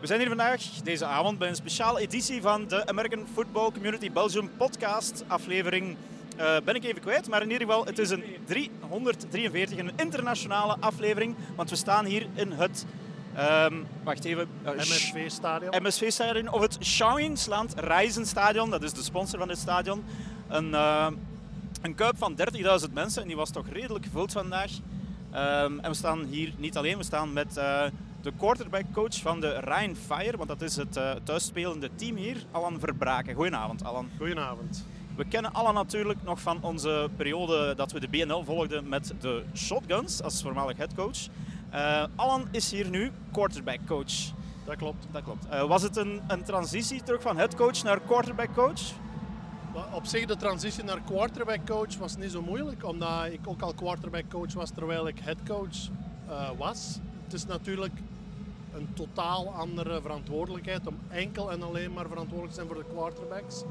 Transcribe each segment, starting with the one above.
We zijn hier vandaag, deze avond, bij een speciale editie van de American Football Community Belgium podcast. Aflevering uh, ben ik even kwijt, maar in ieder geval, het is een 343, een internationale aflevering. Want we staan hier in het Um, wacht even. Uh, MSV-stadion. MSV-stadion. Of het Schouwingsland Reizenstadion. Dat is de sponsor van dit stadion. Een, uh, een kuip van 30.000 mensen. En die was toch redelijk gevuld vandaag. Um, en we staan hier niet alleen. We staan met uh, de quarterback-coach van de Ryan Fire. Want dat is het uh, thuisspelende team hier. Alan Verbraken. Goedenavond, Alan. Goedenavond. We kennen Alan natuurlijk nog van onze periode dat we de BNL volgden met de Shotguns als voormalig headcoach. Uh, Alan is hier nu quarterback coach. Dat klopt. Dat klopt. Uh, was het een, een transitie terug van headcoach naar quarterback coach? Op zich, de transitie naar quarterback coach was niet zo moeilijk, omdat ik ook al quarterback coach was terwijl ik headcoach uh, was. Het is natuurlijk een totaal andere verantwoordelijkheid om enkel en alleen maar verantwoordelijk te zijn voor de quarterbacks.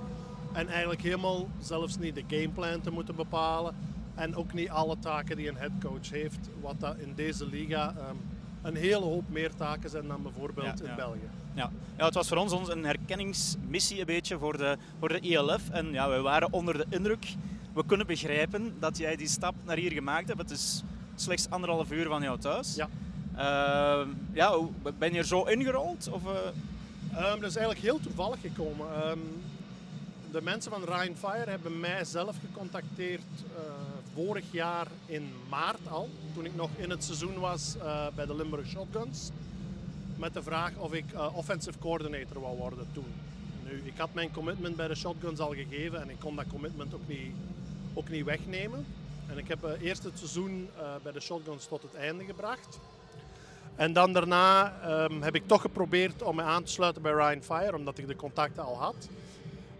En eigenlijk helemaal zelfs niet de gameplan te moeten bepalen en ook niet alle taken die een headcoach heeft, wat dat in deze liga um, een hele hoop meer taken zijn dan bijvoorbeeld in België. Ja. ja, het was voor ons een herkenningsmissie een beetje voor de, voor de ELF. En ja, we waren onder de indruk. We kunnen begrijpen dat jij die stap naar hier gemaakt hebt. Het is slechts anderhalf uur van jouw thuis. Ja. Uh, ja, ben je er zo ingerold? Of, uh... dat is eigenlijk heel toevallig gekomen. Um, de mensen van Ryan Fire hebben mij zelf gecontacteerd uh, vorig jaar in maart al, toen ik nog in het seizoen was uh, bij de Limburg Shotguns, met de vraag of ik offensive coordinator wou worden toen. Nu, ik had mijn commitment bij de Shotguns al gegeven en ik kon dat commitment ook niet, ook niet wegnemen. En ik heb eerst het seizoen bij de Shotguns tot het einde gebracht. En dan daarna um, heb ik toch geprobeerd om me aan te sluiten bij Ryan Fire, omdat ik de contacten al had.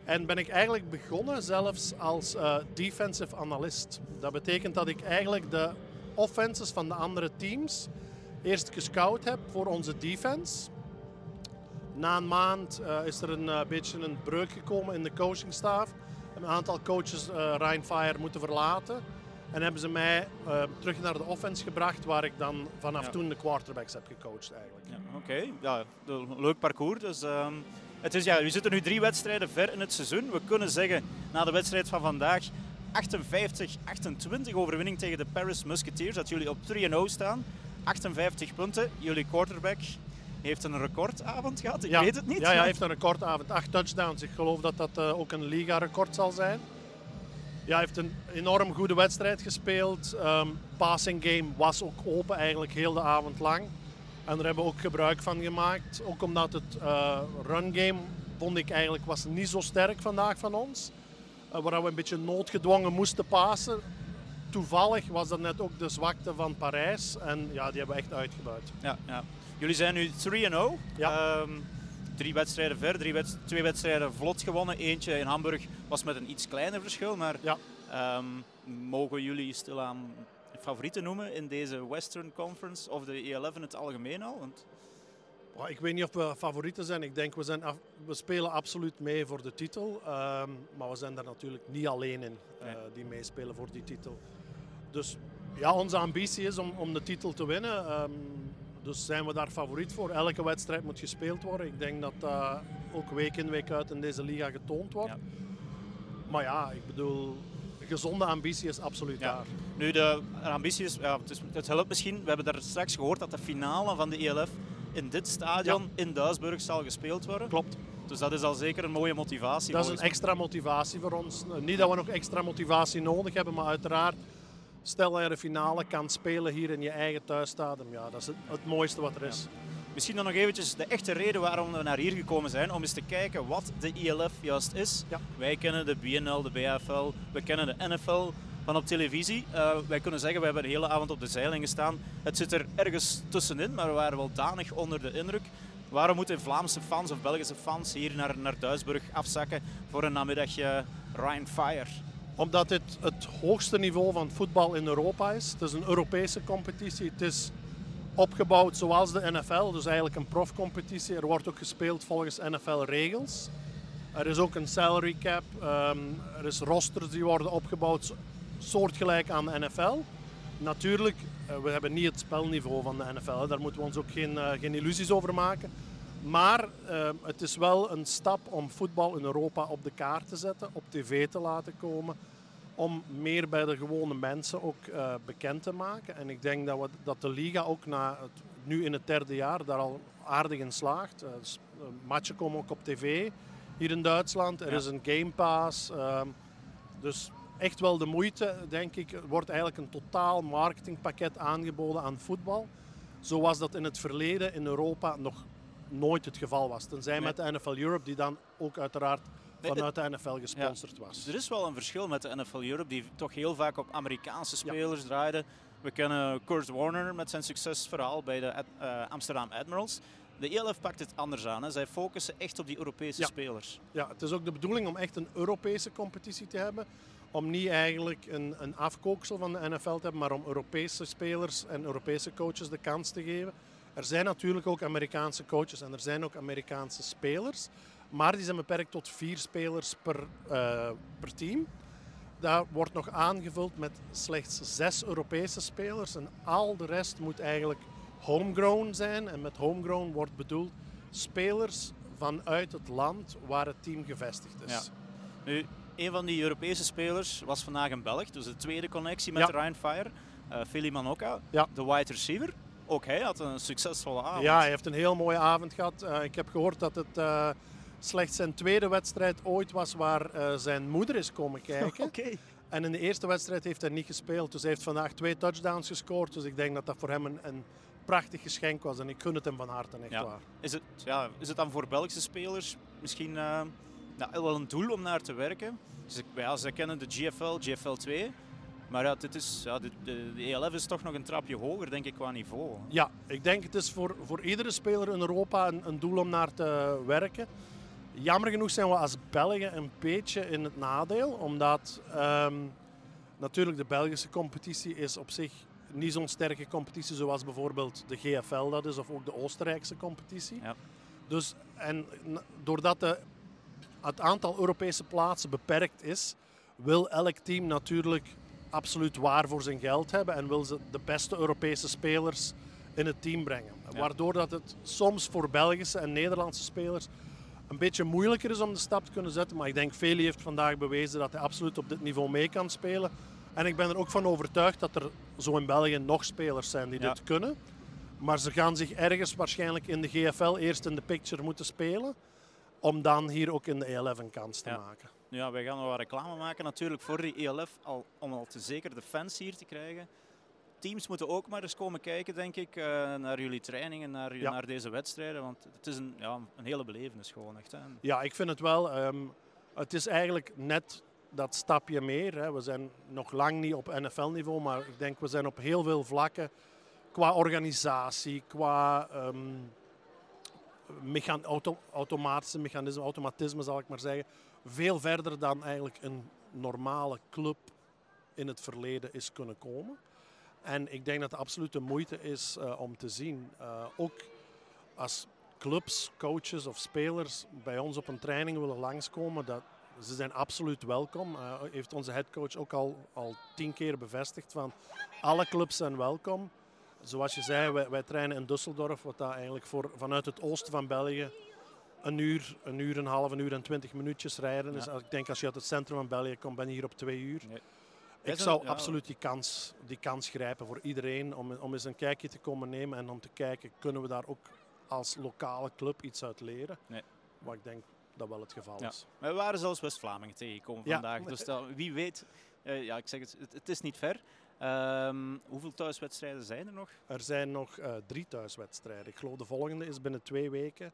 En ben ik eigenlijk begonnen zelfs als uh, defensive analyst. Dat betekent dat ik eigenlijk de offenses van de andere teams eerst gescout heb voor onze defense. Na een maand uh, is er een uh, beetje een breuk gekomen in de coachingstaf. Een aantal coaches Ryan Fire moeten verlaten. En hebben ze mij terug naar de offense gebracht, waar ik dan vanaf ja. toen de quarterbacks heb gecoacht eigenlijk. Ja, Oké, okay. ja, leuk parcours. Dus, um het is, ja, we zitten nu drie wedstrijden ver in het seizoen. We kunnen zeggen, na de wedstrijd van vandaag, 58-28 overwinning tegen de Paris Musketeers, dat jullie op 3-0 staan. 58 punten. Jullie quarterback heeft een recordavond gehad, ik ja. weet het niet. Ja, hij heeft een recordavond. Acht touchdowns. Ik geloof dat dat uh, ook een liga-record zal zijn. Ja, hij heeft een enorm goede wedstrijd gespeeld. Um, passing game was ook open eigenlijk heel de avond lang. En daar hebben we ook gebruik van gemaakt. Ook omdat het uh, run game, vond ik eigenlijk, was niet zo sterk vandaag van ons. Uh, waar we een beetje noodgedwongen moesten pasen. Toevallig was dat net ook de zwakte van Parijs. En ja, die hebben we echt uitgebuit. Ja, ja. Jullie zijn nu 3-0. Ja. Um, drie wedstrijden ver, drie twee wedstrijden vlot gewonnen. Eentje in Hamburg was met een iets kleiner verschil. Maar ja. um, mogen jullie stilaan favorieten noemen in deze Western Conference of de E11 in het algemeen al? Want... Oh, ik weet niet of we favorieten zijn. Ik denk we, zijn af, we spelen absoluut mee voor de titel. Um, maar we zijn daar natuurlijk niet alleen in uh, nee. die meespelen voor die titel. Dus ja, onze ambitie is om, om de titel te winnen. Um, dus zijn we daar favoriet voor. Elke wedstrijd moet gespeeld worden. Ik denk dat dat uh, ook week in week uit in deze liga getoond wordt. Ja. Maar ja, ik bedoel, gezonde ambitie is absoluut ja. daar. Nu, de ambitie is, ja, het, is, het helpt misschien. We hebben daar straks gehoord dat de finale van de ELF in dit stadion ja. in Duisburg zal gespeeld worden. Klopt. Dus dat is al zeker een mooie motivatie. Dat is een extra motivatie voor ons. Niet dat we nog extra motivatie nodig hebben, maar uiteraard, stel dat je de finale kan spelen hier in je eigen thuisstadion, ja, dat is het, het mooiste wat er is. Ja. Misschien dan nog eventjes de echte reden waarom we naar hier gekomen zijn, om eens te kijken wat de ILF juist is. Ja. Wij kennen de BNL, de BFL, we kennen de NFL van op televisie. Uh, wij kunnen zeggen, we hebben de hele avond op de zeiling gestaan. Het zit er ergens tussenin, maar we waren wel danig onder de indruk. Waarom moeten Vlaamse fans of Belgische fans hier naar, naar Duisburg afzakken voor een namiddagje Ryan Fire? Omdat dit het hoogste niveau van voetbal in Europa is. Het is een Europese competitie. Het is opgebouwd zoals de NFL, dus eigenlijk een profcompetitie. Er wordt ook gespeeld volgens NFL-regels. Er is ook een salary cap. Um, er is rosters die worden opgebouwd soortgelijk aan de NFL. Natuurlijk, uh, we hebben niet het spelniveau van de NFL. Daar moeten we ons ook geen, uh, geen illusies over maken. Maar uh, het is wel een stap om voetbal in Europa op de kaart te zetten, op tv te laten komen. Om meer bij de gewone mensen ook uh, bekend te maken. En ik denk dat, we, dat de Liga ook na het, nu in het derde jaar daar al aardig in slaagt. Uh, matchen komen ook op tv hier in Duitsland. Er ja. is een Game Pass. Uh, dus echt wel de moeite, denk ik. Er wordt eigenlijk een totaal marketingpakket aangeboden aan voetbal. Zoals dat in het verleden in Europa nog nooit het geval was. Tenzij met de NFL Europe, die dan ook uiteraard vanuit de NFL gesponsord ja. was. Er is wel een verschil met de NFL Europe, die toch heel vaak op Amerikaanse spelers ja. draaide. We kennen Kurt Warner met zijn succesverhaal bij de uh, Amsterdam Admirals. De ELF pakt het anders aan. Hè. Zij focussen echt op die Europese ja. spelers. Ja, het is ook de bedoeling om echt een Europese competitie te hebben. Om niet eigenlijk een, een afkooksel van de NFL te hebben, maar om Europese spelers en Europese coaches de kans te geven. Er zijn natuurlijk ook Amerikaanse coaches en er zijn ook Amerikaanse spelers. Maar die zijn beperkt tot vier spelers per, uh, per team. Dat wordt nog aangevuld met slechts zes Europese spelers. En al de rest moet eigenlijk homegrown zijn. En met homegrown wordt bedoeld spelers vanuit het land waar het team gevestigd is. Ja. Nu, een van die Europese spelers was vandaag een Belg. Dus de tweede connectie met ja. Ryan Fire. Uh, Philly Manoka, ja. de wide receiver. Ook hij had een succesvolle avond. Ja, hij heeft een heel mooie avond gehad. Uh, ik heb gehoord dat het uh, slechts zijn tweede wedstrijd ooit was waar uh, zijn moeder is komen kijken. okay. En in de eerste wedstrijd heeft hij niet gespeeld. Dus hij heeft vandaag twee touchdowns gescoord. Dus ik denk dat dat voor hem een, een prachtig geschenk was. En ik gun het hem van harte, echt ja. waar. Is het, ja, is het dan voor Belgische spelers misschien nou, wel een doel om naar te werken? Dus, ja, ze kennen de GFL, GFL 2. Maar ja, dit is, ja, de, de, de, ELF is toch nog een trapje hoger, denk ik, qua niveau. Ja, ik denk het is voor, voor iedere speler in Europa een, een doel om naar te werken. Jammer genoeg zijn we als Belgen een beetje in het nadeel, omdat um, natuurlijk de Belgische competitie is op zich niet zo'n sterke competitie zoals bijvoorbeeld de GFL dat is, of ook de Oostenrijkse competitie. Ja. Dus, en doordat de, het aantal Europese plaatsen beperkt is, wil elk team natuurlijk absoluut waar voor zijn geld hebben en wil ze de beste Europese spelers in het team brengen. Ja. Waardoor dat het soms voor Belgische en Nederlandse spelers een beetje moeilijker is om de stap te kunnen zetten. Maar ik denk, Feli heeft vandaag bewezen dat hij absoluut op dit niveau mee kan spelen. En ik ben er ook van overtuigd dat er zo in België nog spelers zijn die ja. dit kunnen. Maar ze gaan zich ergens waarschijnlijk in de GFL eerst in de picture moeten spelen. Om dan hier ook in de ELF een kans te ja. maken. Ja, wij gaan nog wat reclame maken natuurlijk voor die ELF. Al, om al te zeker de fans hier te krijgen. Teams moeten ook maar eens komen kijken, denk ik, uh, naar jullie trainingen, naar, ja. naar deze wedstrijden. Want het is een, ja, een hele belevenis gewoon echt. Hè. Ja, ik vind het wel. Um, het is eigenlijk net dat stapje meer. Hè. We zijn nog lang niet op NFL-niveau, maar ik denk we zijn op heel veel vlakken qua organisatie, qua um, mechan auto automatische mechanisme, automatisme zal ik maar zeggen, veel verder dan eigenlijk een normale club in het verleden is kunnen komen. En ik denk dat de moeite is uh, om te zien. Uh, ook als clubs, coaches of spelers bij ons op een training willen langskomen, dat, ze zijn absoluut welkom. Uh, heeft onze headcoach ook al, al tien keer bevestigd van alle clubs zijn welkom. Zoals je zei, wij, wij trainen in Düsseldorf, wat daar eigenlijk voor, vanuit het oosten van België een uur, een uur en een half, een uur en twintig minuutjes rijden. Ja. Dus ik denk als je uit het centrum van België komt, ben je hier op twee uur. Nee. Ik zou ja. absoluut die kans, die kans grijpen voor iedereen om, om eens een kijkje te komen nemen en om te kijken, kunnen we daar ook als lokale club iets uit leren? Nee. Wat ik denk dat wel het geval ja. is. We waren zelfs West-Vlamingen tegengekomen vandaag. Dus dat, wie weet, uh, ja, ik zeg het, het, het is niet ver. Um, hoeveel thuiswedstrijden zijn er nog? Er zijn nog uh, drie thuiswedstrijden. Ik geloof de volgende is binnen twee weken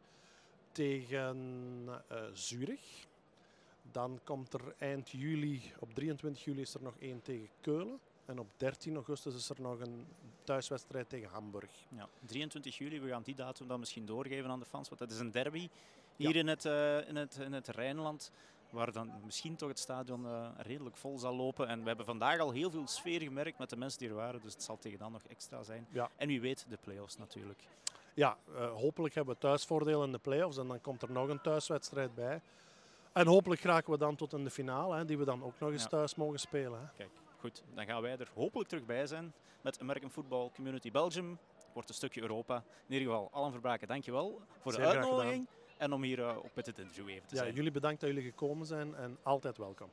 tegen uh, Zurich. Dan komt er eind juli, op 23 juli is er nog één tegen Keulen. En op 13 augustus is er nog een thuiswedstrijd tegen Hamburg. Ja, 23 juli, we gaan die datum dan misschien doorgeven aan de fans, want dat is een derby hier ja. in, het, uh, in, het, in het Rijnland. Waar dan misschien toch het stadion uh, redelijk vol zal lopen. En we hebben vandaag al heel veel sfeer gemerkt met de mensen die er waren. Dus het zal tegen dan nog extra zijn. Ja. En wie weet, de play-offs natuurlijk. Ja, uh, hopelijk hebben we thuisvoordeel in de play-offs. En dan komt er nog een thuiswedstrijd bij. En hopelijk raken we dan tot in de finale, hè, die we dan ook nog eens ja. thuis mogen spelen. Hè. Kijk, goed. Dan gaan wij er hopelijk terug bij zijn met American Football Community Belgium. wordt een stukje Europa. In ieder geval, Alan Verbraken, dankjewel voor de Zeer uitnodiging. En om hier ook met het interview even te ja, zijn. Jullie bedankt dat jullie gekomen zijn en altijd welkom.